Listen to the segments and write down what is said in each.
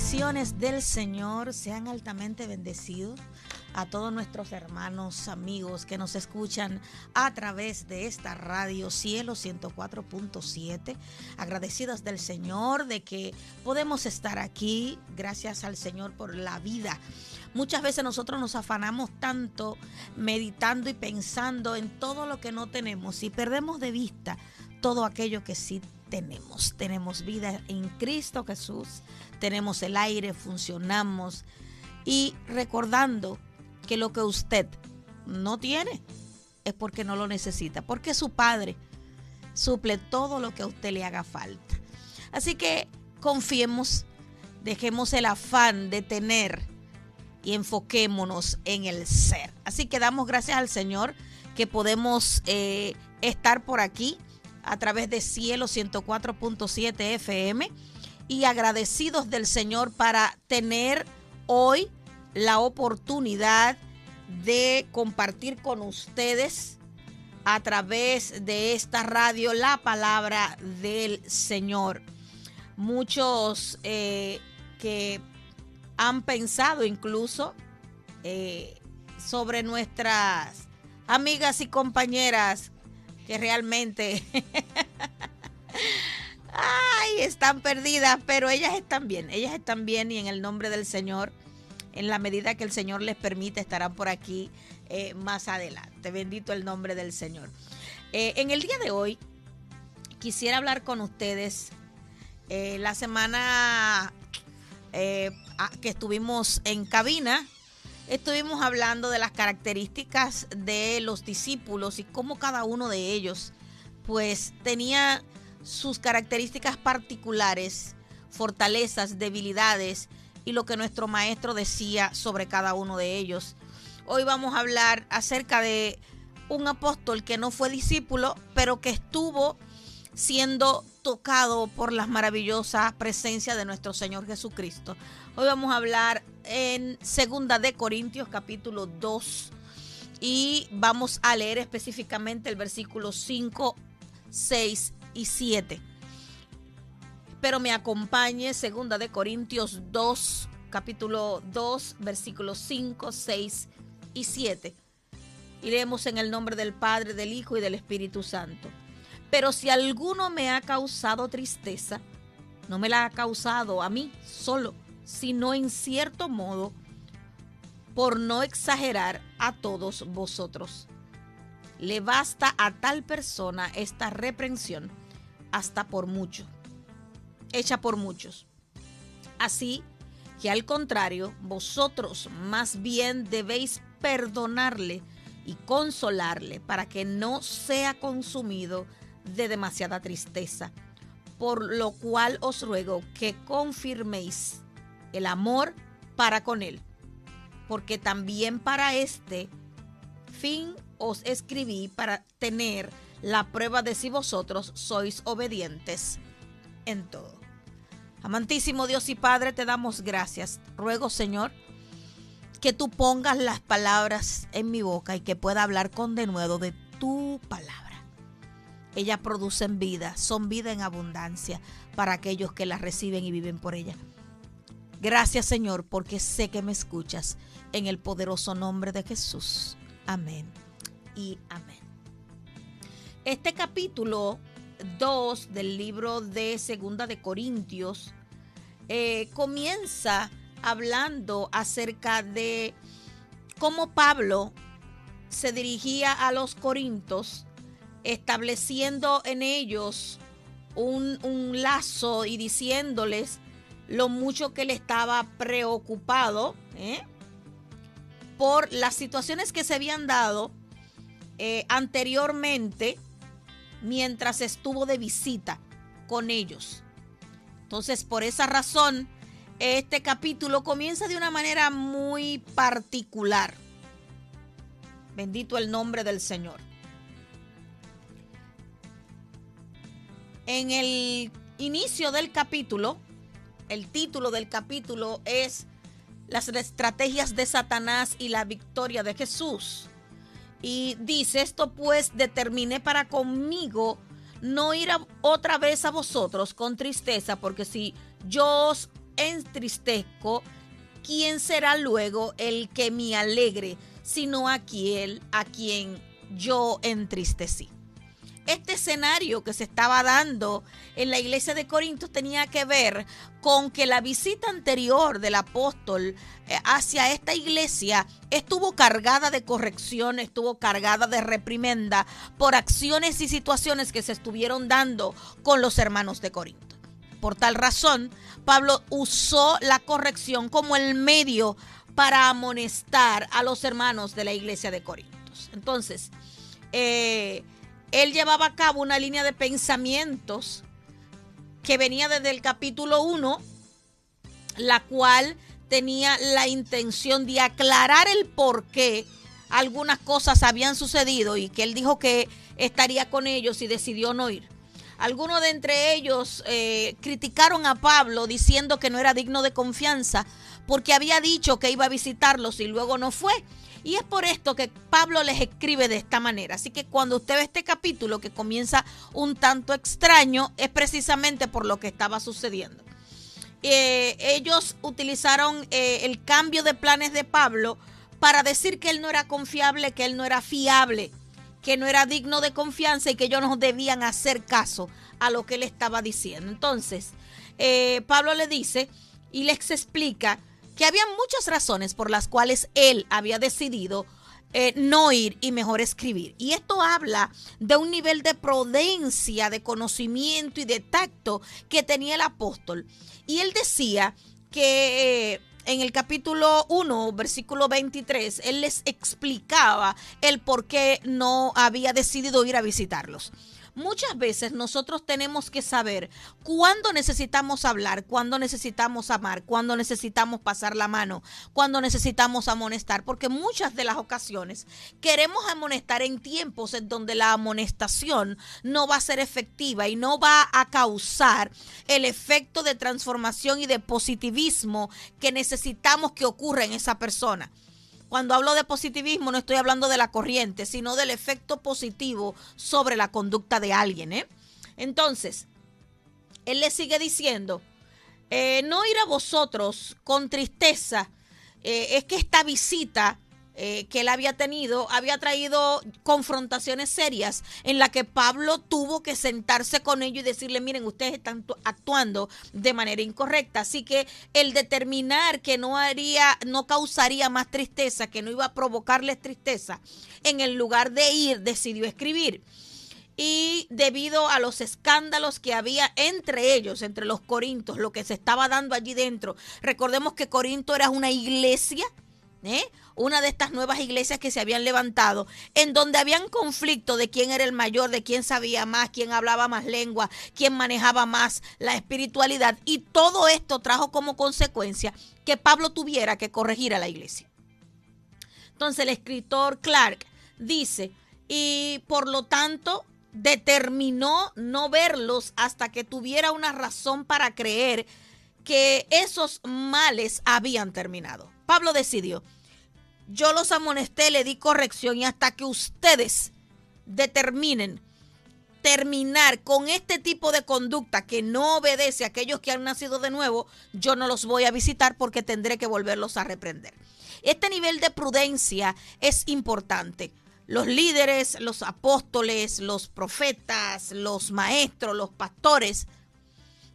bendiciones del Señor sean altamente bendecidos a todos nuestros hermanos, amigos que nos escuchan a través de esta radio Cielo 104.7. Agradecidas del Señor de que podemos estar aquí. Gracias al Señor por la vida. Muchas veces nosotros nos afanamos tanto meditando y pensando en todo lo que no tenemos y perdemos de vista todo aquello que sí tenemos. Tenemos vida en Cristo Jesús, tenemos el aire, funcionamos y recordando que lo que usted no tiene es porque no lo necesita, porque su Padre suple todo lo que a usted le haga falta. Así que confiemos, dejemos el afán de tener y enfoquémonos en el ser. Así que damos gracias al Señor que podemos eh, estar por aquí a través de Cielo 104.7 FM y agradecidos del Señor para tener hoy la oportunidad de compartir con ustedes a través de esta radio la palabra del Señor. Muchos eh, que han pensado incluso eh, sobre nuestras amigas y compañeras que realmente ay, están perdidas, pero ellas están bien, ellas están bien y en el nombre del Señor, en la medida que el Señor les permite, estarán por aquí eh, más adelante. Bendito el nombre del Señor. Eh, en el día de hoy quisiera hablar con ustedes. Eh, la semana que estuvimos en cabina, estuvimos hablando de las características de los discípulos y cómo cada uno de ellos pues tenía sus características particulares, fortalezas, debilidades y lo que nuestro maestro decía sobre cada uno de ellos. Hoy vamos a hablar acerca de un apóstol que no fue discípulo, pero que estuvo siendo tocado por la maravillosa presencia de nuestro Señor Jesucristo. Hoy vamos a hablar en Segunda de Corintios capítulo 2 y vamos a leer específicamente el versículo 5, 6 y 7. Pero me acompañe Segunda de Corintios 2 capítulo 2 versículos 5, 6 y 7. Iremos en el nombre del Padre, del Hijo y del Espíritu Santo. Pero si alguno me ha causado tristeza, no me la ha causado a mí solo, sino en cierto modo por no exagerar a todos vosotros. Le basta a tal persona esta reprensión hasta por mucho, hecha por muchos. Así que al contrario, vosotros más bien debéis perdonarle y consolarle para que no sea consumido de demasiada tristeza, por lo cual os ruego que confirméis el amor para con él, porque también para este fin os escribí para tener la prueba de si vosotros sois obedientes en todo. Amantísimo Dios y Padre, te damos gracias. Ruego, Señor, que tú pongas las palabras en mi boca y que pueda hablar con denuedo de tu palabra. Ellas producen vida, son vida en abundancia para aquellos que las reciben y viven por ella. Gracias Señor, porque sé que me escuchas en el poderoso nombre de Jesús. Amén y amén. Este capítulo 2 del libro de Segunda de Corintios eh, comienza hablando acerca de cómo Pablo se dirigía a los corintos estableciendo en ellos un, lazo y diciéndoles lo mucho que le estaba preocupado ¿eh? por las situaciones que se habían dado eh, anteriormente mientras estuvo de visita con ellos. Entonces, por esa razón, este capítulo comienza de una manera muy particular. Bendito el nombre del Señor. En el inicio del capítulo, el título del capítulo es Las estrategias de Satanás y la victoria de Jesús. Y dice, esto pues determiné para conmigo no ir otra vez a vosotros con tristeza, porque si yo os entristezco, ¿quién será luego el que me alegre, sino aquel a quien yo entristecí? Este escenario que se estaba dando en la iglesia de Corinto tenía que ver con que la visita anterior del apóstol eh, hacia esta iglesia estuvo cargada de corrección, estuvo cargada de reprimenda por acciones y situaciones que se estuvieron dando con los hermanos de Corinto. Por tal razón, Pablo usó la corrección como el medio para amonestar a los hermanos de la iglesia de Corintios. Entonces, eh, él llevaba a cabo una línea de pensamientos que venía desde el capítulo 1, la cual tenía la intención de aclarar el por qué algunas cosas habían sucedido y que él dijo que estaría con ellos y decidió no ir. Algunos de entre ellos eh, criticaron a Pablo diciendo que no era digno de confianza porque había dicho que iba a visitarlos y luego no fue. Y es por esto que Pablo les escribe de esta manera. Así que cuando usted ve este capítulo que comienza un tanto extraño, es precisamente por lo que estaba sucediendo. Eh, ellos utilizaron eh, el cambio de planes de Pablo para decir que él no era confiable, que él no era fiable, que no era digno de confianza y que ellos no debían hacer caso a lo que él estaba diciendo. Entonces, eh, Pablo le dice y les explica que había muchas razones por las cuales él había decidido eh, no ir y mejor escribir. Y esto habla de un nivel de prudencia, de conocimiento y de tacto que tenía el apóstol. Y él decía que eh, en el capítulo 1, versículo 23, él les explicaba el por qué no había decidido ir a visitarlos. Muchas veces nosotros tenemos que saber cuándo necesitamos hablar, cuándo necesitamos amar, cuándo necesitamos pasar la mano, cuándo necesitamos amonestar, porque muchas de las ocasiones queremos amonestar en tiempos en donde la amonestación no va a ser efectiva y no va a causar el efecto de transformación y de positivismo que necesitamos que ocurra en esa persona. Cuando hablo de positivismo no estoy hablando de la corriente, sino del efecto positivo sobre la conducta de alguien. ¿eh? Entonces, él le sigue diciendo, eh, no ir a vosotros con tristeza, eh, es que esta visita eh, que él había tenido había traído confrontaciones serias en la que Pablo tuvo que sentarse con ellos y decirle, miren, ustedes están actuando de manera incorrecta. Así que el determinar que no haría, no causaría más tristeza, que no iba a provocarles tristeza, en el lugar de ir, decidió escribir y debido a los escándalos que había entre ellos, entre los corintos, lo que se estaba dando allí dentro. Recordemos que Corinto era una iglesia, ¿eh? una de estas nuevas iglesias que se habían levantado, en donde habían conflicto de quién era el mayor, de quién sabía más, quién hablaba más lengua, quién manejaba más la espiritualidad. Y todo esto trajo como consecuencia que Pablo tuviera que corregir a la iglesia. Entonces el escritor Clark dice, y por lo tanto determinó no verlos hasta que tuviera una razón para creer que esos males habían terminado. Pablo decidió, yo los amonesté, le di corrección y hasta que ustedes determinen terminar con este tipo de conducta que no obedece a aquellos que han nacido de nuevo, yo no los voy a visitar porque tendré que volverlos a reprender. Este nivel de prudencia es importante. Los líderes, los apóstoles, los profetas, los maestros, los pastores,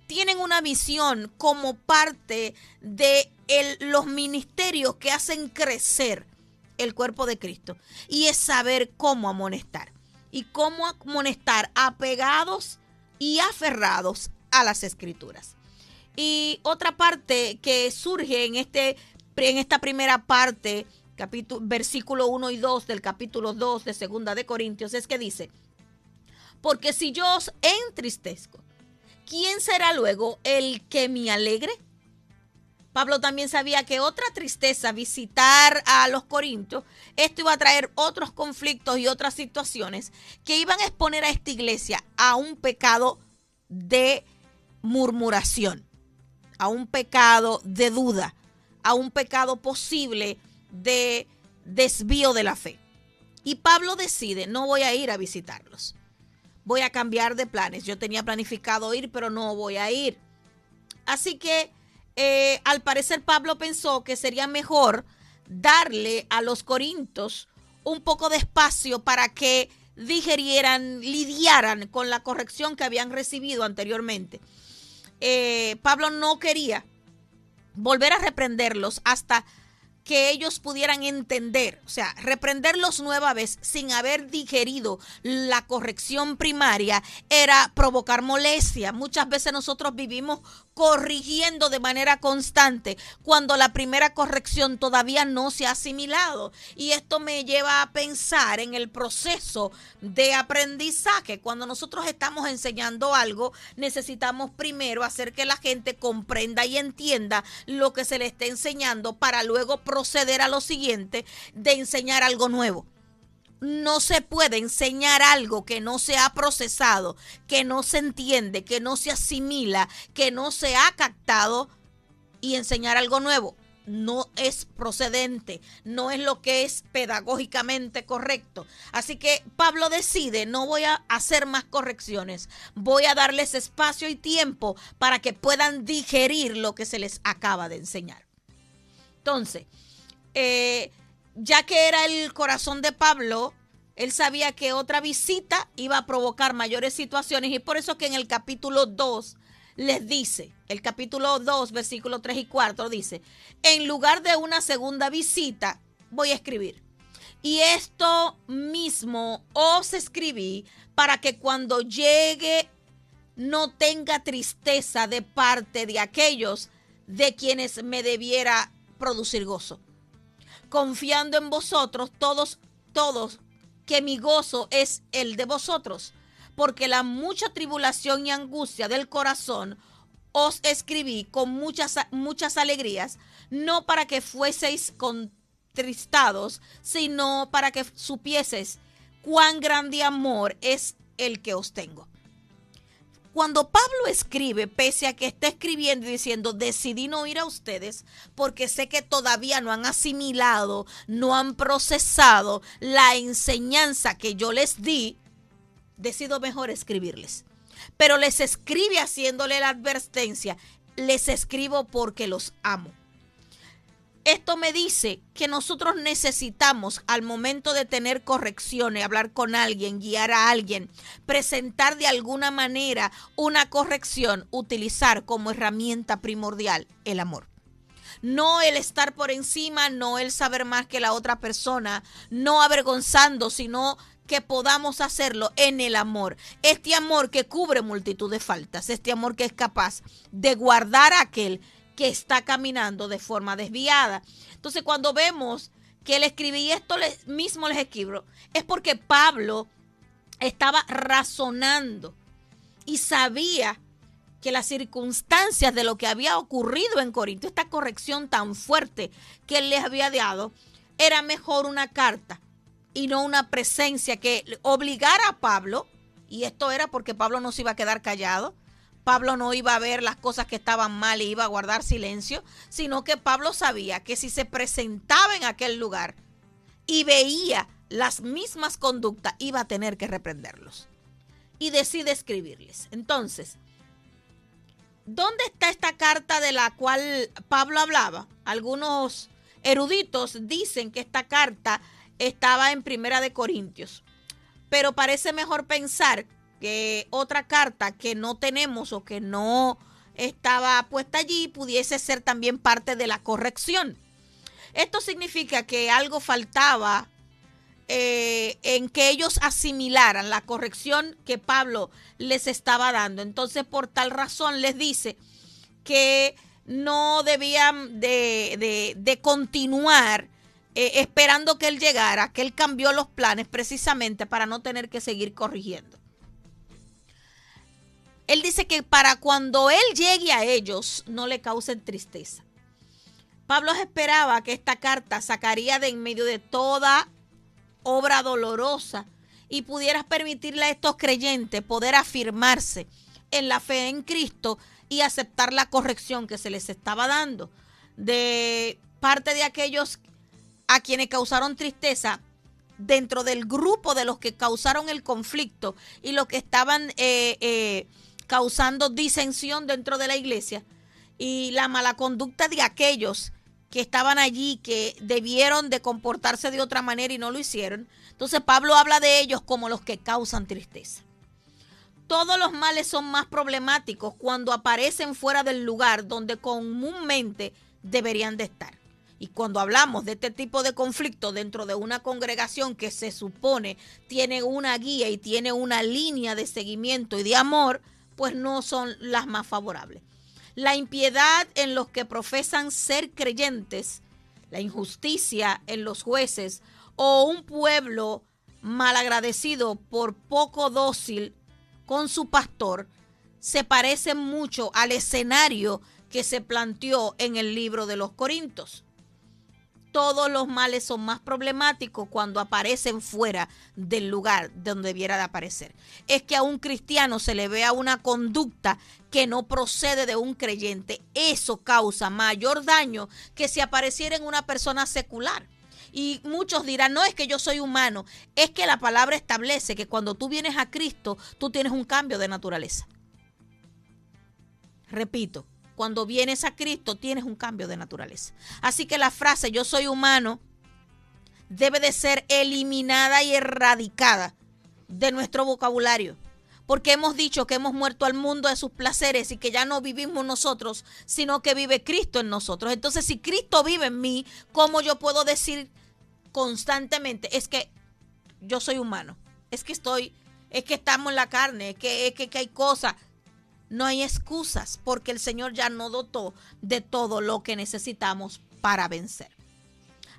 tienen una visión como parte de los ministerios que hacen crecer el cuerpo de Cristo. Y es saber cómo amonestar. Y cómo amonestar apegados y aferrados a las escrituras. Y otra parte que surge en, este, en esta primera parte, capítulo, versículo 1 y 2 del capítulo 2 de Segunda de Corintios, es que dice, porque si yo os entristezco, ¿quién será luego el que me alegre? Pablo también sabía que otra tristeza, visitar a los corintios, esto iba a traer otros conflictos y otras situaciones que iban a exponer a esta iglesia a un pecado de murmuración, a un pecado de duda, a un pecado posible de desvío de la fe. Y Pablo decide, no voy a ir a visitarlos, voy a cambiar de planes. Yo tenía planificado ir, pero no voy a ir. Así que eh, al parecer Pablo pensó que sería mejor darle a los corintios un poco de espacio para que digerieran, lidiaran con la corrección que habían recibido anteriormente. Eh, Pablo no quería volver a reprenderlos hasta que ellos pudieran entender, o sea, reprenderlos nueva vez sin haber digerido la corrección primaria era provocar molestia. Muchas veces nosotros vivimos corrigiendo de manera constante cuando la primera corrección todavía no se ha asimilado. Y esto me lleva a pensar en el proceso de aprendizaje. Cuando nosotros estamos enseñando algo, necesitamos primero hacer que la gente comprenda y entienda lo que se le está enseñando para luego proceder a lo siguiente de enseñar algo nuevo no se puede enseñar algo que no se ha procesado, que no se entiende, que no se asimila, que no se ha captado y enseñar algo nuevo. No es procedente, no es lo que es pedagógicamente correcto. Así que Pablo decide, no voy a hacer más correcciones, voy a darles espacio y tiempo para que puedan digerir lo que se les acaba de enseñar. Entonces, eh, ya que era el corazón de Pablo, él sabía que otra visita iba a provocar mayores situaciones y por eso que en el capítulo 2 les dice, el capítulo 2, versículo 3 y 4 dice, en lugar de una segunda visita, voy a escribir. Y esto mismo os escribí para que cuando llegue no tenga tristeza de parte de aquellos de quienes me debiera producir gozo confiando en vosotros, todos, todos, que mi gozo es el de vosotros, porque la mucha tribulación y angustia del corazón os escribí con muchas, muchas alegrías, no para que fueseis contristados, sino para que supieseis cuán grande amor es el que os tengo. Cuando Pablo escribe, pese a que está escribiendo y diciendo, decidí no ir a ustedes porque sé que todavía no han asimilado, no han procesado la enseñanza que yo les di, decido mejor escribirles. Pero les escribe haciéndole la advertencia, les escribo porque los amo. Esto me dice que nosotros necesitamos al momento de tener correcciones, hablar con alguien, guiar a alguien, presentar de alguna manera una corrección, utilizar como herramienta primordial el amor. No el estar por encima, no el saber más que la otra persona, no avergonzando, sino que podamos hacerlo en el amor. Este amor que cubre multitud de faltas, este amor que es capaz de guardar a aquel que está caminando de forma desviada. Entonces, cuando vemos que él escribí esto mismo les escribo, es porque Pablo estaba razonando y sabía que las circunstancias de lo que había ocurrido en Corinto, esta corrección tan fuerte que él les había dado, era mejor una carta y no una presencia que obligara a Pablo, y esto era porque Pablo no se iba a quedar callado, Pablo no iba a ver las cosas que estaban mal y iba a guardar silencio, sino que Pablo sabía que si se presentaba en aquel lugar y veía las mismas conductas, iba a tener que reprenderlos. Y decide escribirles. Entonces, ¿dónde está esta carta de la cual Pablo hablaba? Algunos eruditos dicen que esta carta estaba en Primera de Corintios, pero parece mejor pensar otra carta que no tenemos o que no estaba puesta allí pudiese ser también parte de la corrección. Esto significa que algo faltaba eh, en que ellos asimilaran la corrección que Pablo les estaba dando. Entonces, por tal razón les dice que no debían de, continuar eh, esperando que él llegara, que él cambió los planes precisamente para no tener que seguir corrigiendo él dice que para cuando él llegue a ellos no le causen tristeza. Pablo esperaba que esta carta sacaría de en medio de toda obra dolorosa y pudiera permitirle a estos creyentes poder afirmarse en la fe en Cristo y aceptar la corrección que se les estaba dando de parte de aquellos a quienes causaron tristeza dentro del grupo de los que causaron el conflicto y los que estaban eh, eh, causando disensión dentro de la iglesia. y la mala conducta de aquellos que estaban allí, que debieron de comportarse de otra manera y no lo hicieron. Entonces Pablo habla de ellos como los que causan tristeza. Todos los males son más problemáticos cuando aparecen fuera del lugar donde comúnmente deberían de estar. Y cuando hablamos de este tipo de conflicto dentro de una congregación que se supone tiene una guía y tiene una línea de seguimiento y de amor, pues no son las más favorables. La impiedad en los que profesan ser creyentes, la injusticia en los jueces o un pueblo malagradecido por poco dócil con su pastor se parecen mucho al escenario que se planteó en el libro de los Corintios todos los males son más problemáticos cuando aparecen fuera del lugar donde debiera de aparecer. Es que a un cristiano se le vea una conducta que no procede de un creyente. Eso causa mayor daño que si apareciera en una persona secular. Y muchos dirán, no es que yo soy humano, es que la palabra establece que cuando tú vienes a Cristo, tú tienes un cambio de naturaleza. Repito, cuando vienes a Cristo tienes un cambio de naturaleza. Así que la frase yo soy humano debe de ser eliminada y erradicada de nuestro vocabulario. Porque hemos dicho que hemos muerto al mundo de sus placeres y que ya no vivimos nosotros, sino que vive Cristo en nosotros. Entonces, si Cristo vive en mí, ¿cómo yo puedo decir constantemente? Es que yo soy humano, es que estoy, es que estamos en la carne, es que, es que, que hay cosas. No hay excusas porque el Señor ya no dotó de todo lo que necesitamos para vencer.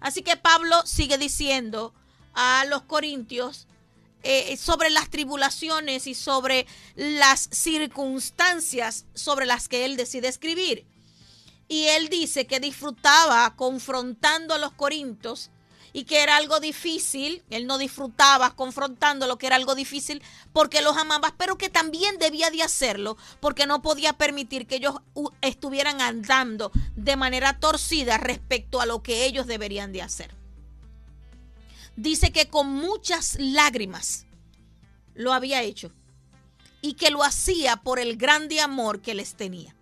Así que Pablo sigue diciendo a los corintios eh, sobre las tribulaciones y sobre las circunstancias sobre las que él decide escribir. Y él dice que disfrutaba confrontando a los corintios y que era algo difícil, él no disfrutaba confrontando lo que era algo difícil porque los amaba, pero que también debía de hacerlo porque no podía permitir que ellos estuvieran andando de manera torcida respecto a lo que ellos deberían de hacer. Dice que con muchas lágrimas lo había hecho y que lo hacía por el grande amor que les tenía.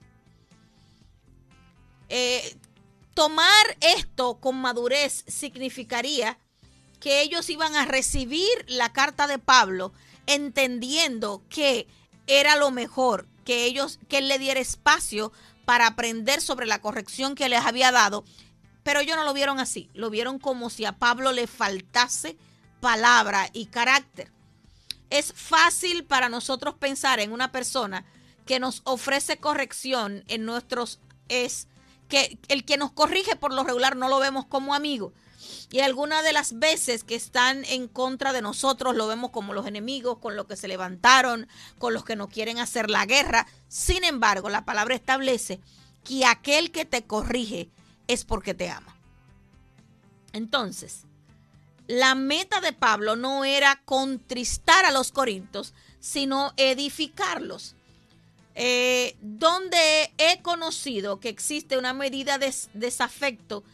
Eh, Tomar esto con madurez significaría que ellos iban a recibir la carta de Pablo entendiendo que era lo mejor, que ellos que él le diera espacio para aprender sobre la corrección que les había dado, pero ellos no lo vieron así, lo vieron como si a Pablo le faltase palabra y carácter. Es fácil para nosotros pensar en una persona que nos ofrece corrección en nuestros es el que nos corrige por lo regular no lo vemos como amigo. Y algunas de las veces que están en contra de nosotros lo vemos como los enemigos, con los que se levantaron, con los que no quieren hacer la guerra. Sin embargo, la palabra establece que aquel que te corrige es porque te ama. Entonces, la meta de Pablo no era contristar a los corintios, sino edificarlos. Eh, donde he conocido que existe una medida de desafecto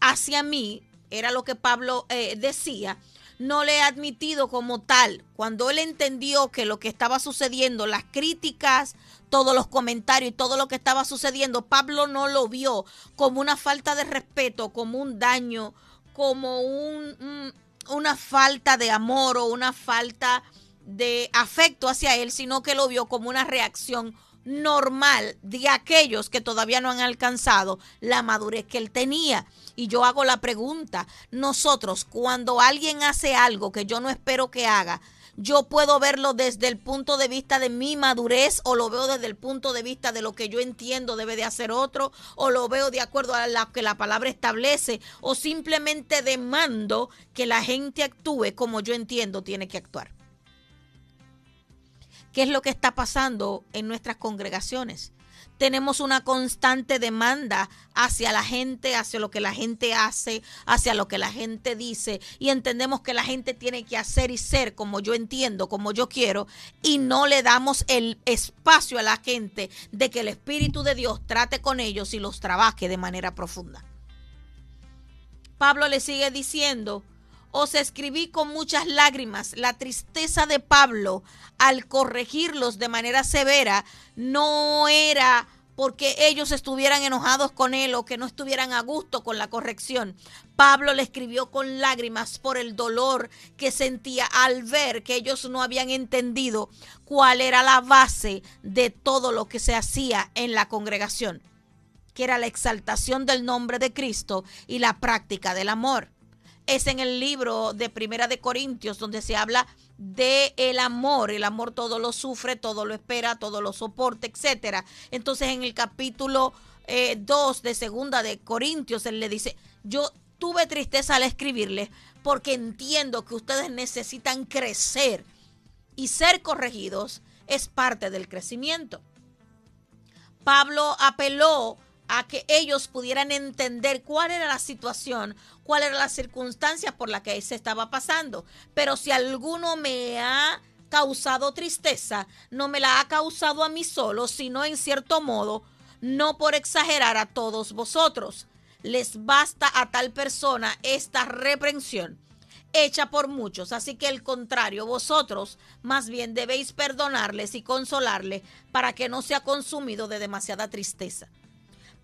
hacia mí, era lo que Pablo eh, decía, no le he admitido como tal. Cuando él entendió que lo que estaba sucediendo, las críticas, todos los comentarios y todo lo que estaba sucediendo, Pablo no lo vio como una falta de respeto, como un daño, como un, una falta de amor o una falta de afecto hacia él, sino que lo vio como una reacción normal de aquellos que todavía no han alcanzado la madurez que él tenía. Y yo hago la pregunta, nosotros cuando alguien hace algo que yo no espero que haga, yo puedo verlo desde el punto de vista de mi madurez o lo veo desde el punto de vista de lo que yo entiendo debe de hacer otro o lo veo de acuerdo a lo que la palabra establece o simplemente demando que la gente actúe como yo entiendo tiene que actuar. ¿Qué es lo que está pasando en nuestras congregaciones? Tenemos una constante demanda hacia la gente, hacia lo que la gente hace, hacia lo que la gente dice y entendemos que la gente tiene que hacer y ser como yo entiendo, como yo quiero y no le damos el espacio a la gente de que el Espíritu de Dios trate con ellos y los trabaje de manera profunda. Pablo le sigue diciendo, os escribí con muchas lágrimas. La tristeza de Pablo al corregirlos de manera severa no era porque ellos estuvieran enojados con él o que no estuvieran a gusto con la corrección. Pablo le escribió con lágrimas por el dolor que sentía al ver que ellos no habían entendido cuál era la base de todo lo que se hacía en la congregación, que era la exaltación del nombre de Cristo y la práctica del amor. Es en el libro de Primera de Corintios donde se habla de el amor. El amor todo lo sufre, todo lo espera, todo lo soporta, etcétera. Entonces en el capítulo 2 eh, de Segunda de Corintios él le dice, "Yo tuve tristeza al escribirle porque entiendo que ustedes necesitan crecer y ser corregidos es parte del crecimiento." Pablo apeló a que ellos pudieran entender cuál era la situación, cuál era la circunstancia por la que se estaba pasando. Pero si alguno me ha causado tristeza, no me la ha causado a mí solo, sino en cierto modo, no por exagerar a todos vosotros. Les basta a tal persona esta reprensión hecha por muchos. Así que el contrario, vosotros más bien debéis perdonarles y consolarles para que no sea consumido de demasiada tristeza.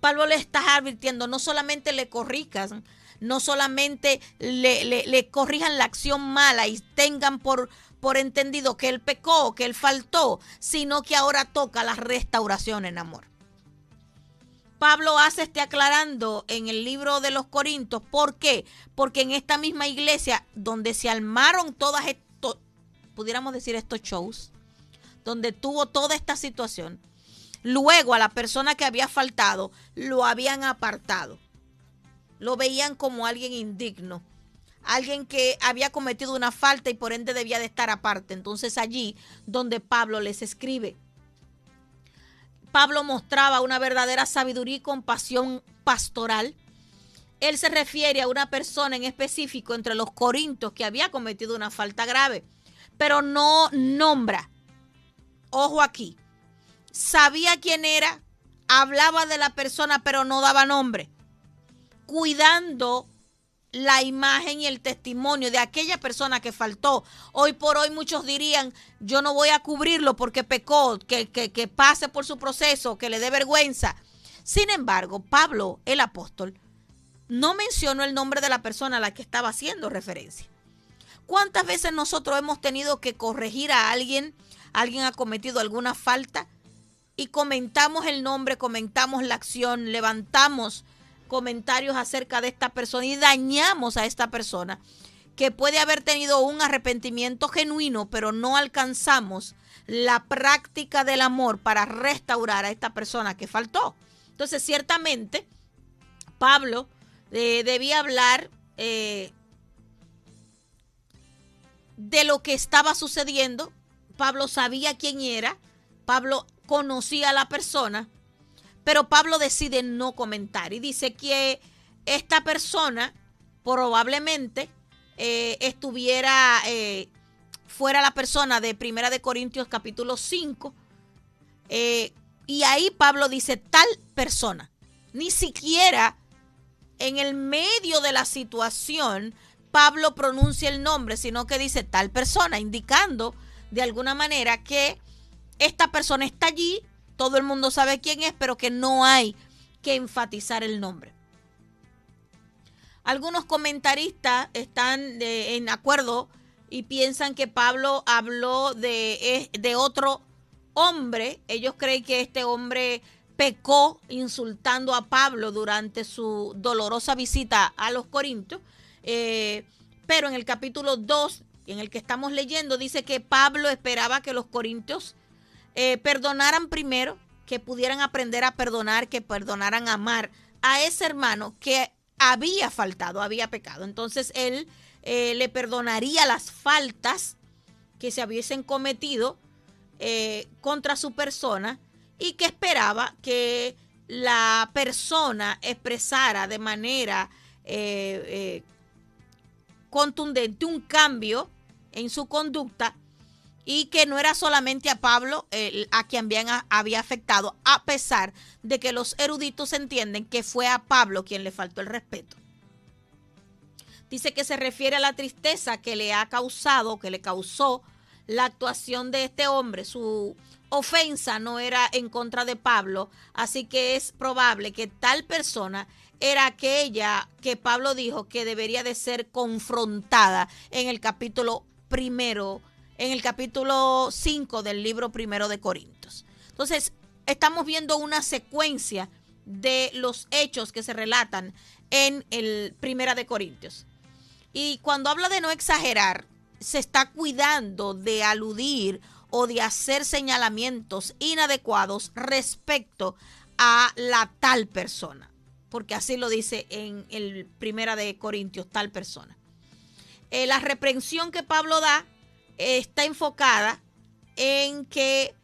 Pablo le está advirtiendo, no solamente le corrijan, no solamente le, le, corrijan la acción mala y tengan por, por entendido que él pecó, que él faltó, sino que ahora toca la restauración en amor. Pablo hace este aclarando en el libro de los Corintios. ¿Por qué? Porque en esta misma iglesia donde se armaron todas estos, pudiéramos decir estos shows, donde tuvo toda esta situación, Luego a la persona que había faltado lo habían apartado. Lo veían como alguien indigno, alguien que había cometido una falta y por ende debía de estar aparte. Entonces allí donde Pablo les escribe. Pablo mostraba una verdadera sabiduría y compasión pastoral. Él se refiere a una persona en específico entre los corintios que había cometido una falta grave, pero no nombra. Ojo aquí, sabía quién era, hablaba de la persona, pero no daba nombre, cuidando la imagen y el testimonio de aquella persona que faltó. Hoy por hoy muchos dirían, yo no voy a cubrirlo porque pecó, que, que, que pase por su proceso, que le dé vergüenza. Sin embargo, Pablo, el apóstol, no mencionó el nombre de la persona a la que estaba haciendo referencia. ¿Cuántas veces nosotros hemos tenido que corregir a alguien? ¿Alguien ha cometido alguna falta? Y comentamos el nombre, comentamos la acción, levantamos comentarios acerca de esta persona y dañamos a esta persona que puede haber tenido un arrepentimiento genuino, pero no alcanzamos la práctica del amor para restaurar a esta persona que faltó. Entonces, ciertamente, Pablo eh, debía hablar eh, de lo que estaba sucediendo. Pablo sabía quién era. Pablo conocía a la persona, pero Pablo decide no comentar y dice que esta persona probablemente eh, estuviera, eh, fuera la persona de Primera de Corintios capítulo 5, eh, y ahí Pablo dice tal persona, ni siquiera en el medio de la situación Pablo pronuncia el nombre, sino que dice tal persona, indicando de alguna manera que esta persona está allí, todo el mundo sabe quién es, pero que no hay que enfatizar el nombre. Algunos comentaristas están en acuerdo y piensan que Pablo habló de, de otro hombre. Ellos creen que este hombre pecó insultando a Pablo durante su dolorosa visita a los Corintios. Eh, pero en el capítulo 2, en el que estamos leyendo, dice que Pablo esperaba que los corintios eh, perdonaran primero, que pudieran aprender a perdonar, que perdonaran amar a ese hermano que había faltado, había pecado. Entonces él eh, le perdonaría las faltas que se hubiesen cometido eh, contra su persona y que esperaba que la persona expresara de manera contundente un cambio en su conducta y que no era solamente a Pablo a quien había afectado, a pesar de que los eruditos entienden que fue a Pablo quien le faltó el respeto. Dice que se refiere a la tristeza que le ha causado, que le causó la actuación de este hombre, su ofensa no era en contra de Pablo, así que es probable que tal persona era aquella que Pablo dijo que debería de ser confrontada en el capítulo primero, en el capítulo 5 del libro primero de Corintios. Entonces, estamos viendo una secuencia de los hechos que se relatan en el primera de Corintios. Y cuando habla de no exagerar, se está cuidando de aludir o de hacer señalamientos inadecuados respecto a la tal persona, porque así lo dice en el primera de Corintios, tal persona. Eh, la reprensión que Pablo da está enfocada en que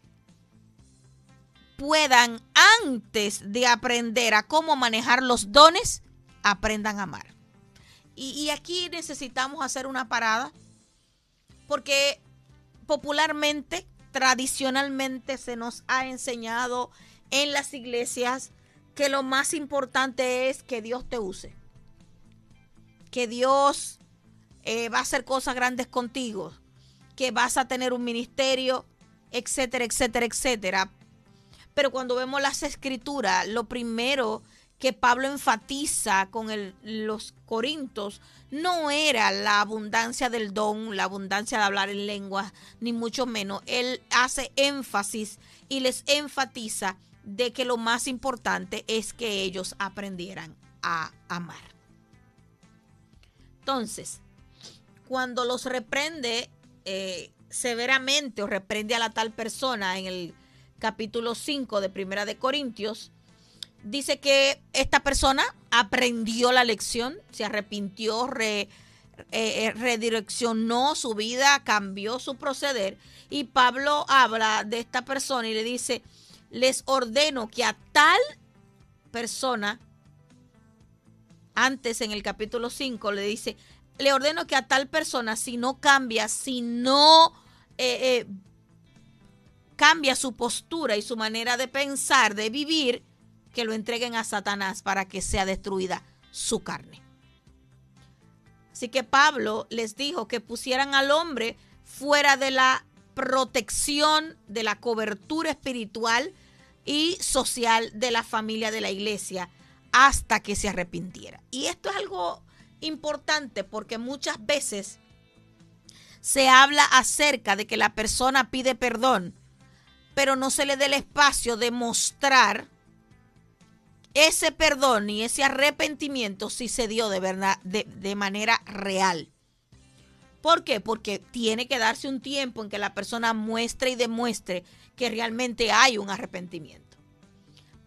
puedan, antes de aprender a cómo manejar los dones, aprendan a amar. Y, aquí necesitamos hacer una parada, porque popularmente, tradicionalmente se nos ha enseñado en las iglesias que lo más importante es que Dios te use. Que Dios eh, va a hacer cosas grandes contigo. Que vas a tener un ministerio, etcétera, etcétera, etcétera. Pero cuando vemos las escrituras, lo primero que Pablo enfatiza con los corintos no era la abundancia del don, la abundancia de hablar en lenguas, ni mucho menos. Él hace énfasis y les enfatiza de que lo más importante es que ellos aprendieran a amar. Entonces, cuando los reprende eh, severamente o reprende a la tal persona en el capítulo 5 de Primera de Corintios, dice que esta persona aprendió la lección, se arrepintió, eh, eh, redireccionó su vida, cambió su proceder. Y Pablo habla de esta persona y le dice, les ordeno que a tal persona, antes en el capítulo 5 le dice, le ordeno que a tal persona, si no cambia, si no eh, cambia su postura y su manera de pensar, de vivir, que lo entreguen a Satanás para que sea destruida su carne. Así que Pablo les dijo que pusieran al hombre fuera de la protección, de la cobertura espiritual y social de la familia de la iglesia hasta que se arrepintiera. Y esto es algo importante porque muchas veces se habla acerca de que la persona pide perdón, pero no se le dé el espacio de mostrar ese perdón y ese arrepentimiento sí se dio de verdad, de, manera real. ¿Por qué? Porque tiene que darse un tiempo en que la persona muestre y demuestre que realmente hay un arrepentimiento.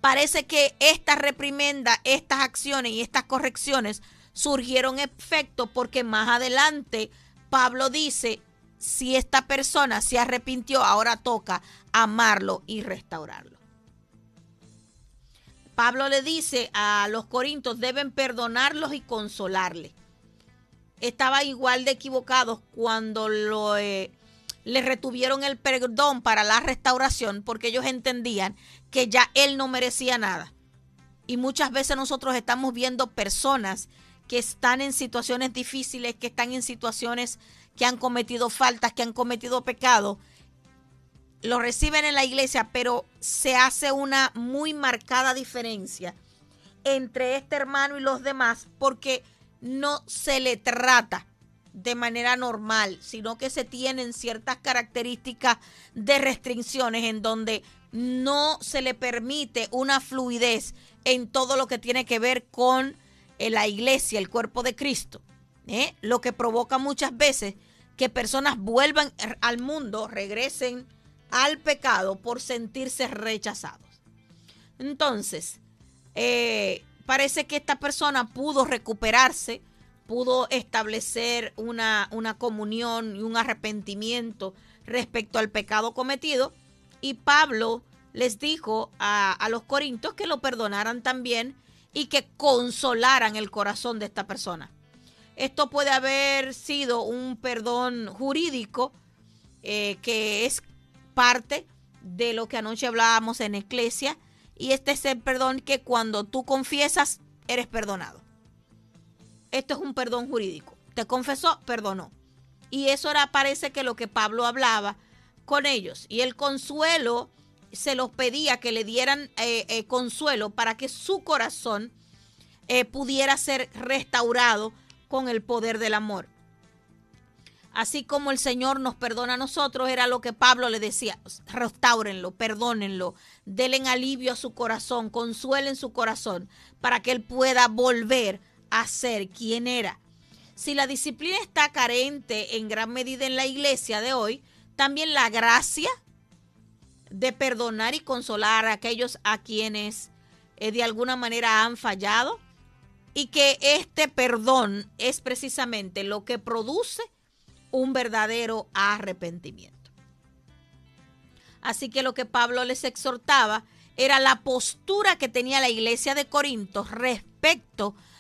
Parece que esta reprimenda, estas acciones y estas correcciones surgieron efecto porque más adelante Pablo dice, si esta persona se arrepintió, ahora toca amarlo y restaurarlo. Pablo le dice a los corintios, deben perdonarlos y consolarles. Estaba igual de equivocados cuando lo, eh, le retuvieron el perdón para la restauración porque ellos entendían que ya él no merecía nada. Y muchas veces nosotros estamos viendo personas que están en situaciones difíciles, que están en situaciones que han cometido faltas, que han cometido pecados lo reciben en la iglesia, pero se hace una muy marcada diferencia entre este hermano y los demás porque no se le trata de manera normal, sino que se tienen ciertas características de restricciones en donde no se le permite una fluidez en todo lo que tiene que ver con eh, la iglesia, el cuerpo de Cristo. ¿eh? Lo que provoca muchas veces que personas vuelvan al mundo, regresen al pecado por sentirse rechazados. Entonces, eh, parece que esta persona pudo recuperarse, pudo establecer una, una comunión y un arrepentimiento respecto al pecado cometido. Y Pablo les dijo a, a los corintios que lo perdonaran también y que consolaran el corazón de esta persona. Esto puede haber sido un perdón jurídico eh, que es parte de lo que anoche hablábamos en Iglesia. Y este es el perdón que cuando tú confiesas, eres perdonado. Esto es un perdón jurídico. Te confesó, perdonó. Y eso era, parece que lo que Pablo hablaba con ellos. Y el consuelo se los pedía que le dieran eh, eh, consuelo para que su corazón eh, pudiera ser restaurado con el poder del amor. Así como el Señor nos perdona a nosotros, era lo que Pablo le decía, restáurenlo, perdónenlo, denle alivio a su corazón, consuelen su corazón, para que él pueda volver a ser quien era. Si la disciplina está carente en gran medida en la iglesia de hoy, también la gracia de perdonar y consolar a aquellos a quienes eh, de alguna manera han fallado y que este perdón es precisamente lo que produce un verdadero arrepentimiento. Así que lo que Pablo les exhortaba era la postura que tenía la iglesia de Corinto respecto a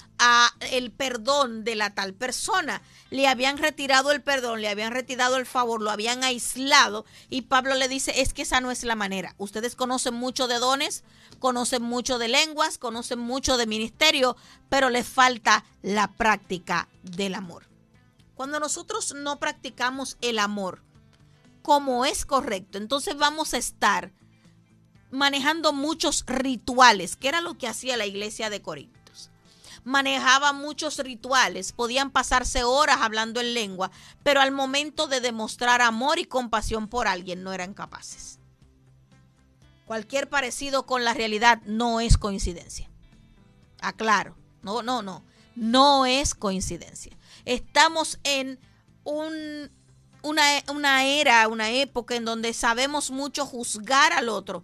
el perdón de la tal persona. Le habían retirado el perdón, le habían retirado el favor, lo habían aislado y Pablo le dice, es que esa no es la manera. Ustedes conocen mucho de dones, conocen mucho de lenguas, conocen mucho de ministerio, pero les falta la práctica del amor. Cuando nosotros no practicamos el amor como es correcto, entonces vamos a estar manejando muchos rituales, que era lo que hacía la iglesia de Corintios. Manejaba muchos rituales, podían pasarse horas hablando en lengua, pero al momento de demostrar amor y compasión por alguien no eran capaces. Cualquier parecido con la realidad no es coincidencia. Aclaro, no, no, no, no es coincidencia. Estamos en un, una, una era, una época en donde sabemos mucho juzgar al otro,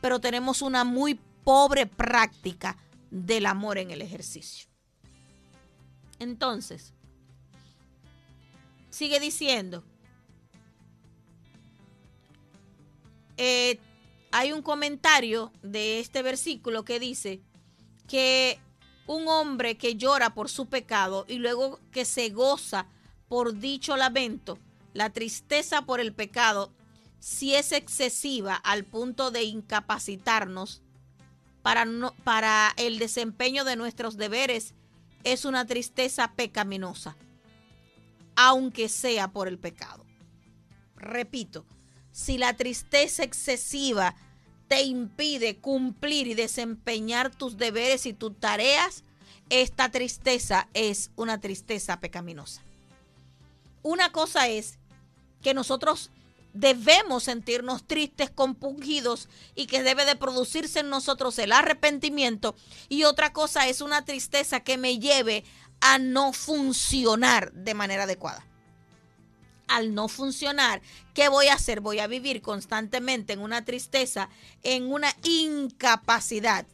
pero tenemos una muy pobre práctica del amor en el ejercicio. Entonces, sigue diciendo, eh, hay un comentario de este versículo que dice que un hombre que llora por su pecado y luego que se goza por dicho lamento, la tristeza por el pecado, si es excesiva al punto de incapacitarnos para, para el desempeño de nuestros deberes, es una tristeza pecaminosa, aunque sea por el pecado. Repito, si la tristeza excesiva te impide cumplir y desempeñar tus deberes y tus tareas, esta tristeza es una tristeza pecaminosa. Una cosa es que nosotros debemos sentirnos tristes, compungidos y que debe de producirse en nosotros el arrepentimiento. Y otra cosa es una tristeza que me lleve a no funcionar de manera adecuada al no funcionar, ¿qué voy a hacer? Voy a vivir constantemente en una tristeza, en una incapacidad.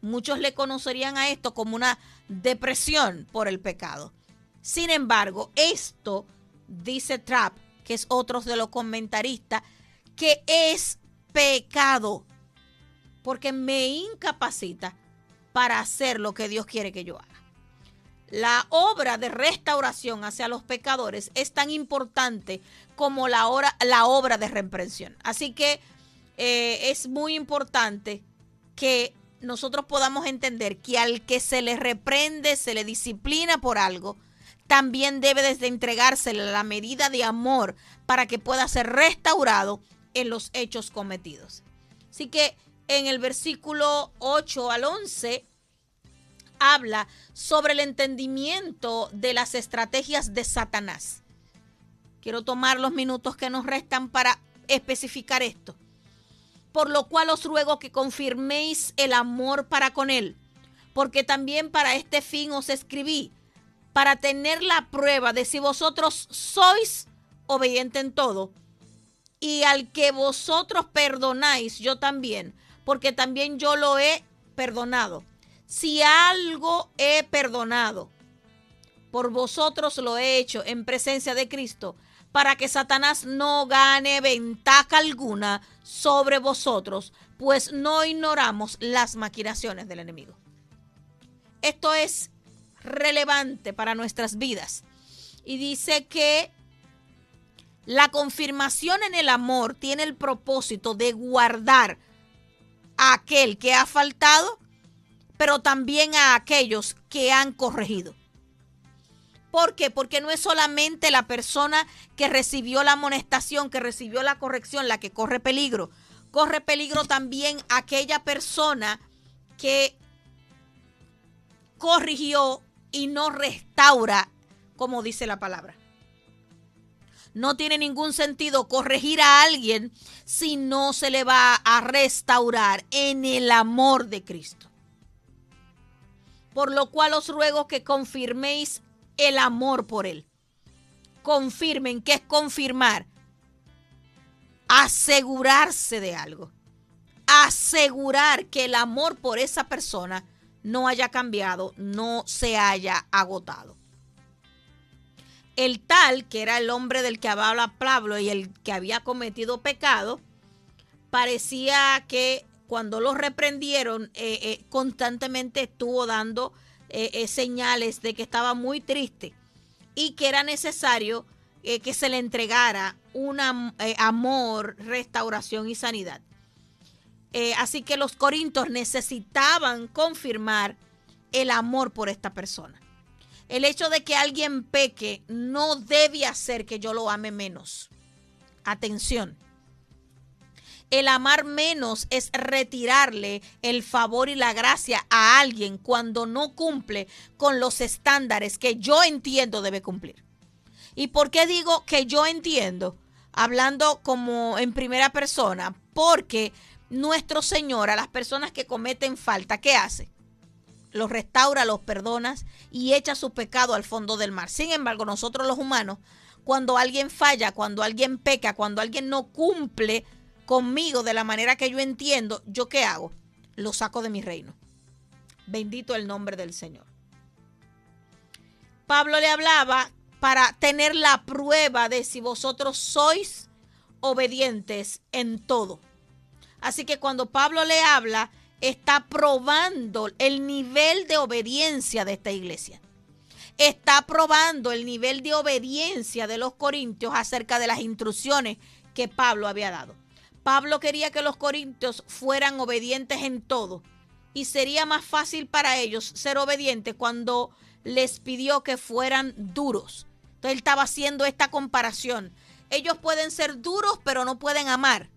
Muchos le conocerían a esto como una depresión por el pecado. Sin embargo, esto, dice Trapp, que es otro de los comentaristas, que es pecado, porque me incapacita para hacer lo que Dios quiere que yo haga la obra de restauración hacia los pecadores es tan importante como la, obra de reprensión. Así que eh, es muy importante que nosotros podamos entender que al que se le reprende, se le disciplina por algo, también debe desde entregársele la medida de amor para que pueda ser restaurado en los hechos cometidos. Así que en el versículo 8 al 11 habla sobre el entendimiento de las estrategias de Satanás. Quiero tomar los minutos que nos restan para especificar esto. Por lo cual os ruego que confirméis el amor para con él, porque también para este fin os escribí, para tener la prueba de si vosotros sois obediente en todo, y al que vosotros perdonáis, yo también, porque también yo lo he perdonado si algo he perdonado, por vosotros lo he hecho en presencia de Cristo, para que Satanás no gane ventaja alguna sobre vosotros, pues no ignoramos las maquinaciones del enemigo. Esto es relevante para nuestras vidas. Y dice que la confirmación en el amor tiene el propósito de guardar a aquel que ha faltado pero también a aquellos que han corregido. ¿Por qué? Porque no es solamente la persona que recibió la amonestación, que recibió la corrección, la que corre peligro. Corre peligro también aquella persona que corrigió y no restaura, como dice la palabra. No tiene ningún sentido corregir a alguien si no se le va a restaurar en el amor de Cristo. Por lo cual os ruego que confirméis el amor por Él. Confirmen, ¿qué es confirmar? Asegurarse de algo. Asegurar que el amor por esa persona no haya cambiado, no se haya agotado. El tal, que era el hombre del que habla Pablo y el que había cometido pecado, parecía que cuando lo reprendieron, eh, eh, constantemente estuvo dando eh, señales de que estaba muy triste y que era necesario que se le entregara un amor, restauración y sanidad. Así que los corintios necesitaban confirmar el amor por esta persona. El hecho de que alguien peque no debe hacer que yo lo ame menos. Atención el amar menos es retirarle el favor y la gracia a alguien cuando no cumple con los estándares que yo entiendo debe cumplir. ¿Y por qué digo que yo entiendo? Hablando como en primera persona, porque nuestro Señor a las personas que cometen falta, ¿qué hace? Los restaura, los perdona y echa su pecado al fondo del mar. Sin embargo, nosotros los humanos, cuando alguien falla, cuando alguien peca, cuando alguien no cumple conmigo de la manera que yo entiendo, ¿yo qué hago? Lo saco de mi reino. Bendito el nombre del Señor. Pablo le hablaba para tener la prueba de si vosotros sois obedientes en todo. Así que cuando Pablo le habla, está probando el nivel de obediencia de esta iglesia. Está probando el nivel de obediencia de los corintios acerca de las instrucciones que Pablo había dado. Pablo quería que los corintios fueran obedientes en todo y sería más fácil para ellos ser obedientes cuando les pidió que fueran duros. Entonces él estaba haciendo esta comparación. Ellos pueden ser duros pero no pueden amar.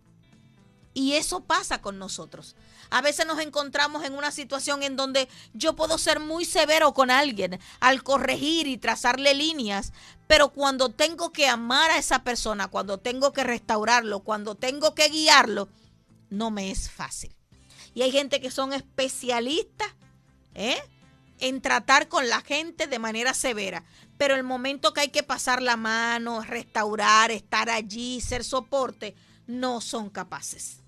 Y eso pasa con nosotros. A veces nos encontramos en una situación en donde yo puedo ser muy severo con alguien al corregir y trazarle líneas, pero cuando tengo que amar a esa persona, cuando tengo que restaurarlo, cuando tengo que guiarlo, no me es fácil. Y hay gente que son especialistas ¿eh? en tratar con la gente de manera severa. Pero el momento que hay que pasar la mano, restaurar, estar allí, ser soporte, no son capaces.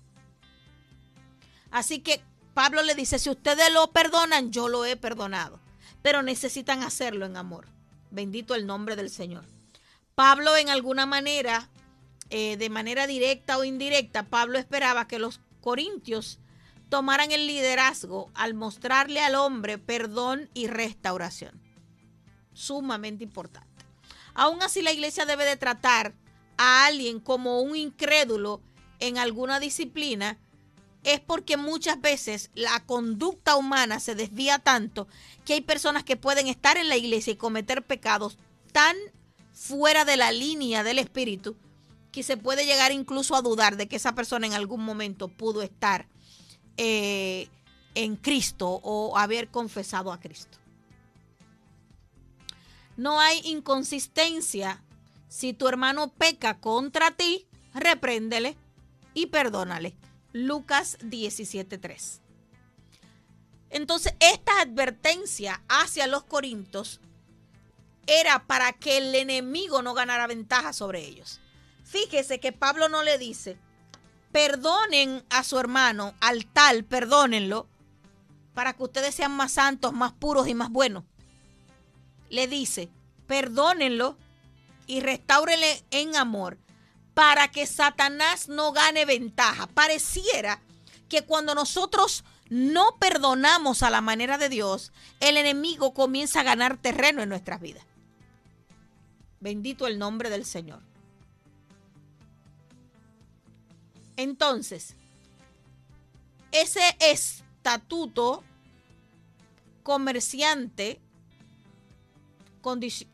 Así que Pablo le dice, si ustedes lo perdonan, yo lo he perdonado. Pero necesitan hacerlo en amor. Bendito el nombre del Señor. Pablo en alguna manera, eh, de manera directa o indirecta, Pablo esperaba que los corintios tomaran el liderazgo al mostrarle al hombre perdón y restauración. Sumamente importante. Aún así la iglesia debe de tratar a alguien como un incrédulo en alguna disciplina es porque muchas veces la conducta humana se desvía tanto que hay personas que pueden estar en la iglesia y cometer pecados tan fuera de la línea del espíritu que se puede llegar incluso a dudar de que esa persona en algún momento pudo estar eh, en Cristo o haber confesado a Cristo. No hay inconsistencia. Si tu hermano peca contra ti, repréndele y perdónale. Lucas 17:3. Entonces, esta advertencia hacia los corintios era para que el enemigo no ganara ventaja sobre ellos. Fíjese que Pablo no le dice, perdonen a su hermano, al tal, perdónenlo, para que ustedes sean más santos, más puros y más buenos. Le dice, perdónenlo y restáurenle en amor para que Satanás no gane ventaja. Pareciera que cuando nosotros no perdonamos a la manera de Dios, el enemigo comienza a ganar terreno en nuestras vidas. Bendito el nombre del Señor. Entonces, ese estatuto comerciante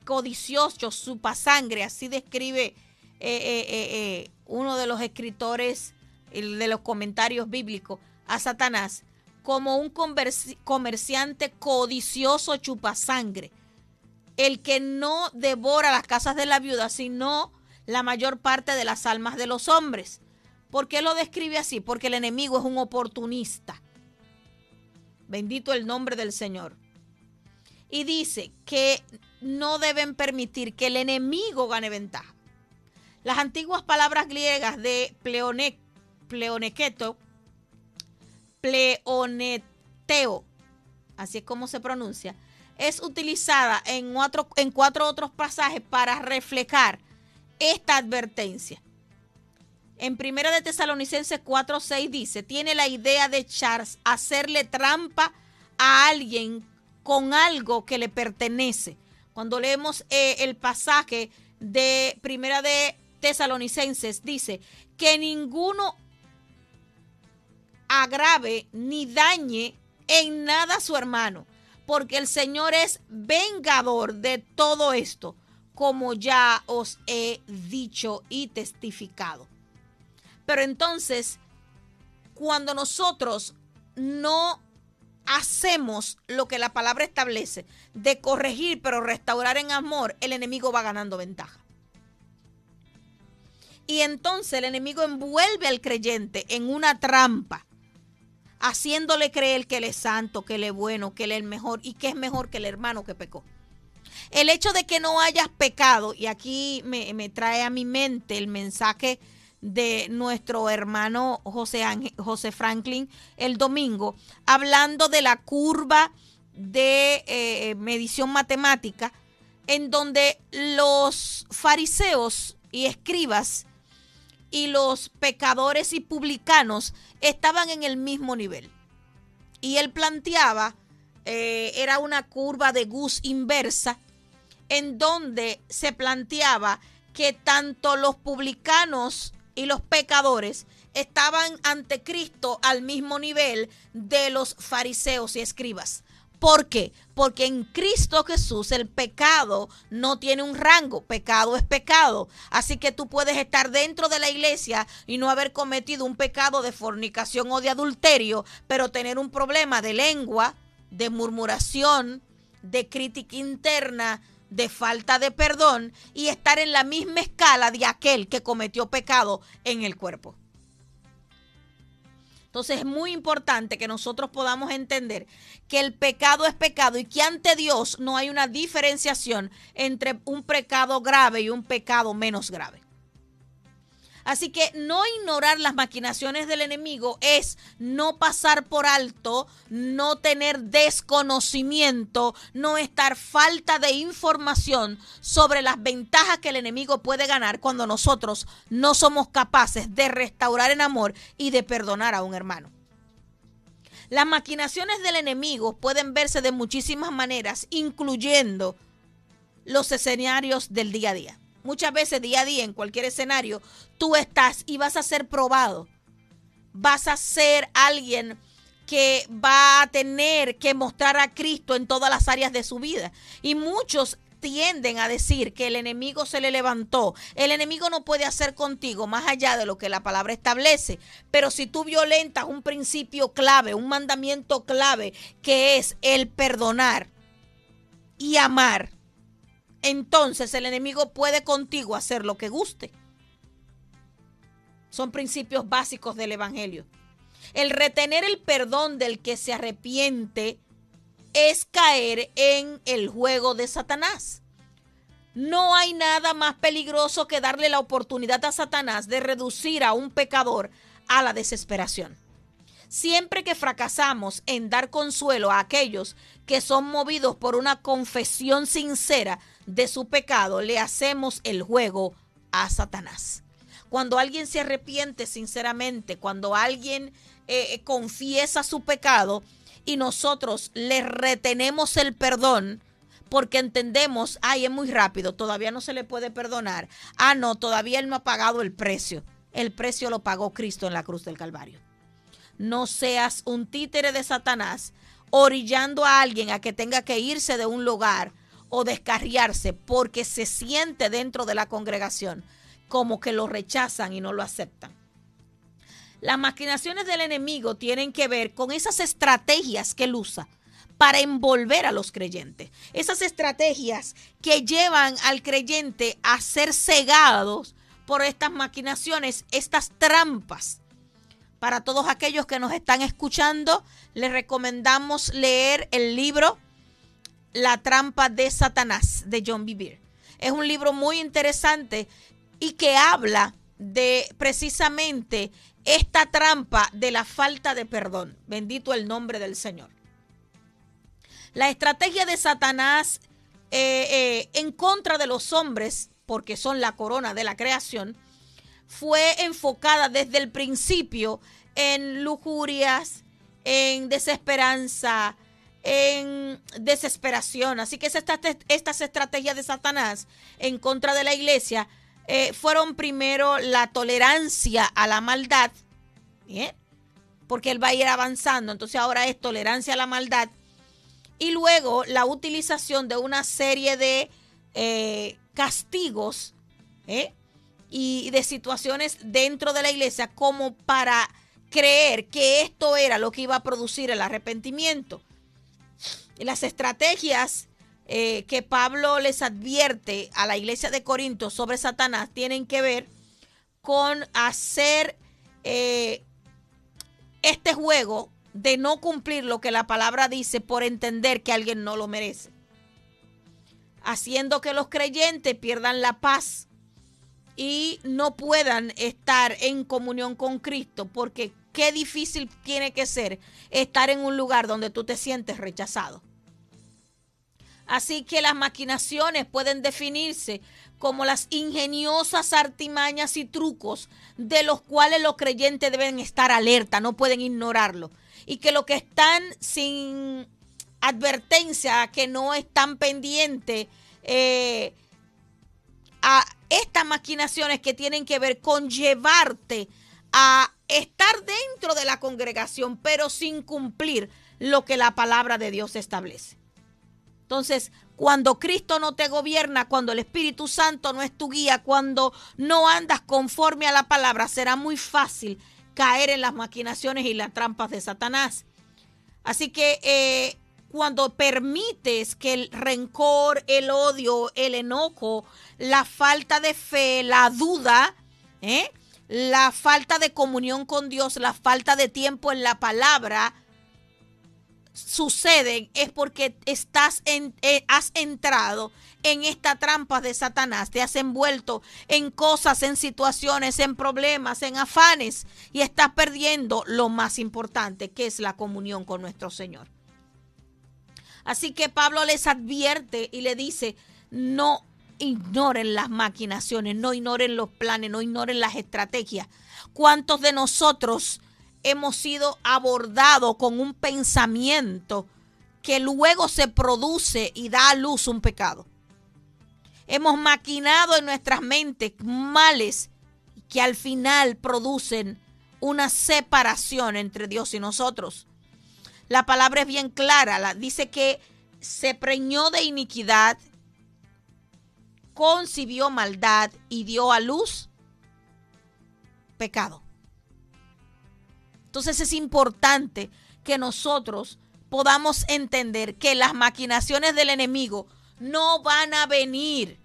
codicioso, supasangre, así describe eh, eh, uno de los escritores de los comentarios bíblicos a Satanás como un comerciante codicioso chupasangre, el que no devora las casas de la viuda, sino la mayor parte de las almas de los hombres. ¿Por qué lo describe así? Porque el enemigo es un oportunista. Bendito el nombre del Señor. Y dice que no deben permitir que el enemigo gane ventaja. Las antiguas palabras griegas de pleone, pleonequeto, pleoneteo, así es como se pronuncia, es utilizada en en cuatro otros pasajes para reflejar esta advertencia. En Primera de Tesalonicenses 4:6 dice, tiene la idea de Charles hacerle trampa a alguien con algo que le pertenece. Cuando leemos eh, el pasaje de Primera de Tesalonicenses, dice que ninguno agrave ni dañe en nada a su hermano, porque el Señor es vengador de todo esto, como ya os he dicho y testificado. Pero entonces, cuando nosotros no hacemos lo que la palabra establece, de corregir pero restaurar en amor, el enemigo va ganando ventaja. Y entonces el enemigo envuelve al creyente en una trampa, haciéndole creer que él es santo, que él es bueno, que él es el mejor y que es mejor que el hermano que pecó. El hecho de que no hayas pecado, y aquí me, me trae a mi mente el mensaje de nuestro hermano José, José Franklin el domingo, hablando de la curva de eh, medición matemática, en donde los fariseos y escribas y los pecadores y publicanos estaban en el mismo nivel. Y él planteaba, eh, era una curva de Gus inversa, en donde se planteaba que tanto los publicanos y los pecadores estaban ante Cristo al mismo nivel de los fariseos y escribas. ¿Por qué? Porque en Cristo Jesús el pecado no tiene un rango, pecado es pecado. Así que tú puedes estar dentro de la iglesia y no haber cometido un pecado de fornicación o de adulterio, pero tener un problema de lengua, de murmuración, de crítica interna, de falta de perdón y estar en la misma escala de aquel que cometió pecado en el cuerpo. Entonces es muy importante que nosotros podamos entender que el pecado es pecado y que ante Dios no hay una diferenciación entre un pecado grave y un pecado menos grave. Así que no ignorar las maquinaciones del enemigo es no pasar por alto, no tener desconocimiento, no estar falta de información sobre las ventajas que el enemigo puede ganar cuando nosotros no somos capaces de restaurar en amor y de perdonar a un hermano. Las maquinaciones del enemigo pueden verse de muchísimas maneras, incluyendo los escenarios del día a día muchas veces día a día en cualquier escenario, tú estás y vas a ser probado. Vas a ser alguien que va a tener que mostrar a Cristo en todas las áreas de su vida. Y muchos tienden a decir que el enemigo se le levantó. El enemigo no puede hacer contigo más allá de lo que la palabra establece. Pero si tú violentas un principio clave, un mandamiento clave, que es el perdonar y amar, entonces el enemigo puede contigo hacer lo que guste. Son principios básicos del Evangelio. El retener el perdón del que se arrepiente es caer en el juego de Satanás. No hay nada más peligroso que darle la oportunidad a Satanás de reducir a un pecador a la desesperación. Siempre que fracasamos en dar consuelo a aquellos que son movidos por una confesión sincera de su pecado, le hacemos el juego a Satanás. Cuando alguien se arrepiente sinceramente, cuando alguien eh, eh, confiesa su pecado y nosotros le retenemos el perdón, porque entendemos, ay, es muy rápido, todavía no se le puede perdonar. Ah, no, todavía él no ha pagado el precio. El precio lo pagó Cristo en la cruz del Calvario no seas un títere de Satanás orillando a alguien a que tenga que irse de un lugar o descarriarse porque se siente dentro de la congregación como que lo rechazan y no lo aceptan. Las maquinaciones del enemigo tienen que ver con esas estrategias que él usa para envolver a los creyentes. Esas estrategias que llevan al creyente a ser cegados por estas maquinaciones, estas trampas. Para todos aquellos que nos están escuchando, les recomendamos leer el libro La trampa de Satanás de John Bevere. Es un libro muy interesante y que habla de precisamente esta trampa de la falta de perdón. Bendito el nombre del Señor. La estrategia de Satanás eh, eh, en contra de los hombres, porque son la corona de la creación, fue enfocada desde el principio en lujurias, en desesperanza, en desesperación. Así que estas estrategias de Satanás en contra de la iglesia eh, fueron primero la tolerancia a la maldad, porque él va a ir avanzando, entonces ahora es tolerancia a la maldad, y luego la utilización de una serie de eh, castigos ¿eh? Y de situaciones dentro de la iglesia como para creer que esto era lo que iba a producir el arrepentimiento. las estrategias eh, que Pablo les advierte a la iglesia de Corinto sobre Satanás tienen que ver con hacer eh, este juego de no cumplir lo que la palabra dice por entender que alguien no lo merece. Haciendo que los creyentes pierdan la paz y no puedan estar en comunión con Cristo, porque qué difícil tiene que ser estar en un lugar donde tú te sientes rechazado. Así que las maquinaciones pueden definirse como las ingeniosas artimañas y trucos de los cuales los creyentes deben estar alerta, no pueden ignorarlo. Y que lo que están sin advertencia, que no están pendientes eh, a estas maquinaciones que tienen que ver con llevarte a estar dentro de la congregación, pero sin cumplir lo que la palabra de Dios establece. Entonces, cuando Cristo no te gobierna, cuando el Espíritu Santo no es tu guía, cuando no andas conforme a la palabra, será muy fácil caer en las maquinaciones y las trampas de Satanás. Así que eh, cuando permites que el rencor, el odio, el enojo, la falta de fe, la duda, ¿eh? la falta de comunión con Dios, la falta de tiempo en la palabra, suceden es porque estás en, eh, has entrado en esta trampa de Satanás, te has envuelto en cosas, en situaciones, en problemas, en afanes y estás perdiendo lo más importante, que es la comunión con nuestro Señor. Así que Pablo les advierte y le dice, no ignoren las maquinaciones, no ignoren los planes, no ignoren las estrategias. ¿Cuántos de nosotros hemos sido abordados con un pensamiento que luego se produce y da a luz un pecado. Hemos maquinado en nuestras mentes males que al final producen una separación entre Dios y nosotros. La palabra es bien clara, dice que se preñó de iniquidad, concibió maldad y dio a luz pecado. Entonces es importante que nosotros podamos entender que las maquinaciones del enemigo no van a venir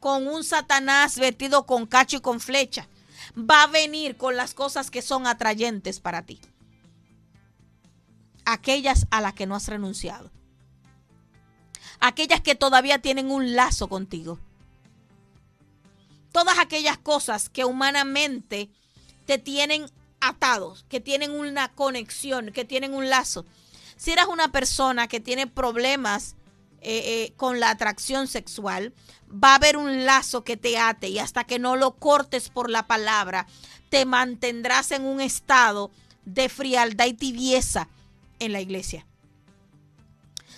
con un Satanás vestido con cacho y con flecha. Va a venir con las cosas que son atrayentes para ti. Aquellas a las que no has renunciado. Aquellas que todavía tienen un lazo contigo. Todas aquellas cosas que humanamente te tienen atados, que tienen una conexión, que tienen un lazo. Si eres una persona que tiene problemas eh, eh, con la atracción sexual, va a haber un lazo que te ate y hasta que no lo cortes por la palabra, te mantendrás en un estado de frialdad y tibieza en la iglesia.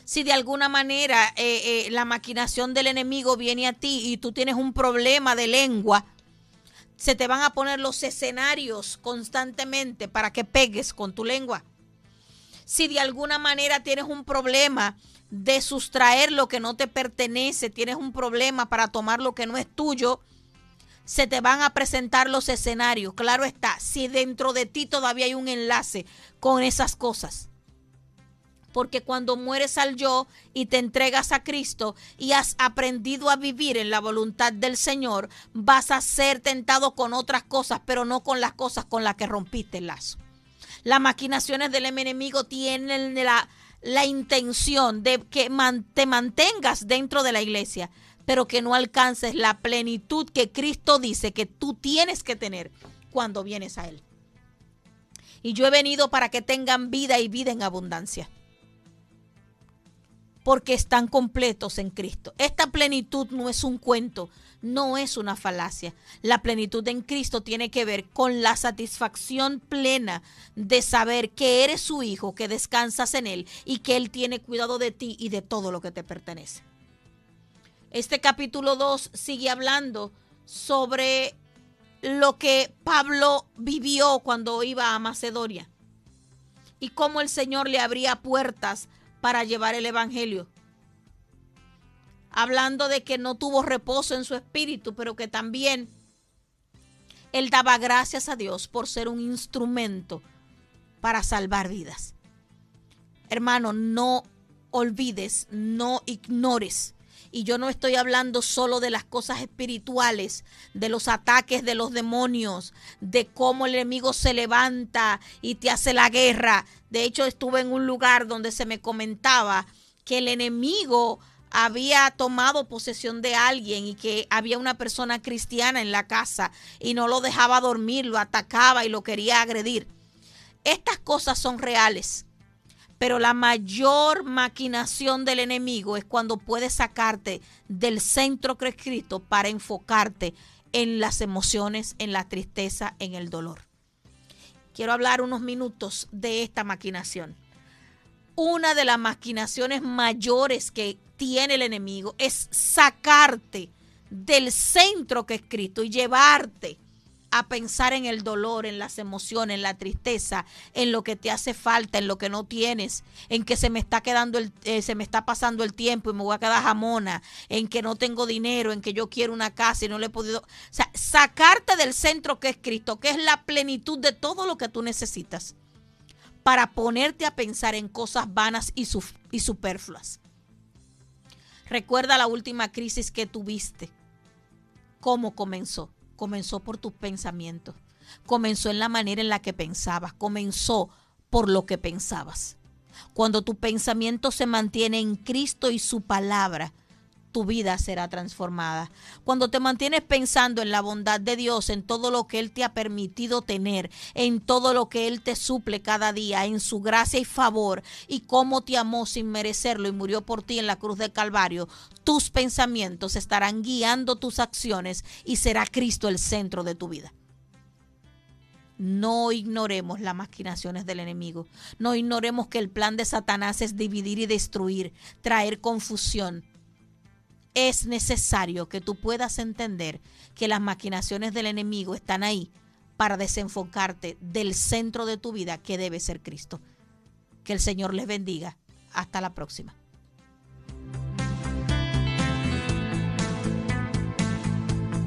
Si de alguna manera eh, la maquinación del enemigo viene a ti y tú tienes un problema de lengua, se te van a poner los escenarios constantemente para que pegues con tu lengua. si de alguna manera tienes un problema de sustraer lo que no te pertenece, tienes un problema para tomar lo que no es tuyo, se te van a presentar los escenarios. Claro está, si dentro de ti todavía hay un enlace con esas cosas. Porque cuando mueres al yo y te entregas a Cristo y has aprendido a vivir en la voluntad del Señor, vas a ser tentado con otras cosas, pero no con las cosas con las que rompiste el lazo. Las maquinaciones del enemigo tienen la, la intención de que te mantengas dentro de la iglesia, pero que no alcances la plenitud que Cristo dice que tú tienes que tener cuando vienes a Él. Y yo he venido para que tengan vida y vida en abundancia. Porque están completos en Cristo. Esta plenitud no es un cuento, no es una falacia. La plenitud en Cristo tiene que ver con la satisfacción plena de saber que eres su hijo, que descansas en Él y que Él tiene cuidado de ti y de todo lo que te pertenece. Este capítulo 2 sigue hablando sobre lo que Pablo vivió cuando iba a Macedonia y cómo el Señor le abría puertas para llevar el Evangelio. Hablando de que no tuvo reposo en su espíritu, pero que también él daba gracias a Dios por ser un instrumento para salvar vidas. Hermano, no olvides, no ignores y yo no estoy hablando solo de las cosas espirituales, de los ataques de los demonios, de cómo el enemigo se levanta y te hace la guerra. De hecho, estuve en un lugar donde se me comentaba que el enemigo había tomado posesión de alguien y que había una persona cristiana en la casa y no lo dejaba dormir, lo atacaba y lo quería agredir. Estas cosas son reales. Pero la mayor maquinación del enemigo es cuando puede sacarte del centro Cristo para enfocarte en las emociones, en la tristeza, en el dolor. Quiero hablar unos minutos de esta maquinación. Una de las maquinaciones mayores que tiene el enemigo es sacarte del centro que es Cristo y llevarte a pensar en el dolor, en las emociones, en la tristeza, en lo que te hace falta, en lo que no tienes, en que se me está quedando el, eh, se me está pasando el tiempo y me voy a quedar jamona, en que no tengo dinero, en que yo quiero una casa y no le he podido, o sea, sacarte del centro que es Cristo, que es la plenitud de todo lo que tú necesitas, para ponerte a pensar en cosas vanas y, y superfluas. Recuerda la última crisis que tuviste, cómo comenzó comenzó por tus pensamientos, comenzó en la manera en la que pensabas, comenzó por lo que pensabas. Cuando tu pensamiento se mantiene en Cristo y su palabra, tu vida será transformada. Cuando te mantienes pensando en la bondad de Dios, en todo lo que Él te ha permitido tener, en todo lo que Él te suple cada día, en su gracia y favor, y cómo te amó sin merecerlo y murió por ti en la cruz del Calvario, tus pensamientos estarán guiando tus acciones y será Cristo el centro de tu vida. No ignoremos las maquinaciones del enemigo. No ignoremos que el plan de Satanás es dividir y destruir, traer confusión, es necesario que tú puedas entender que las maquinaciones del enemigo están ahí para desenfocarte del centro de tu vida que debe ser Cristo. Que el Señor les bendiga. Hasta la próxima.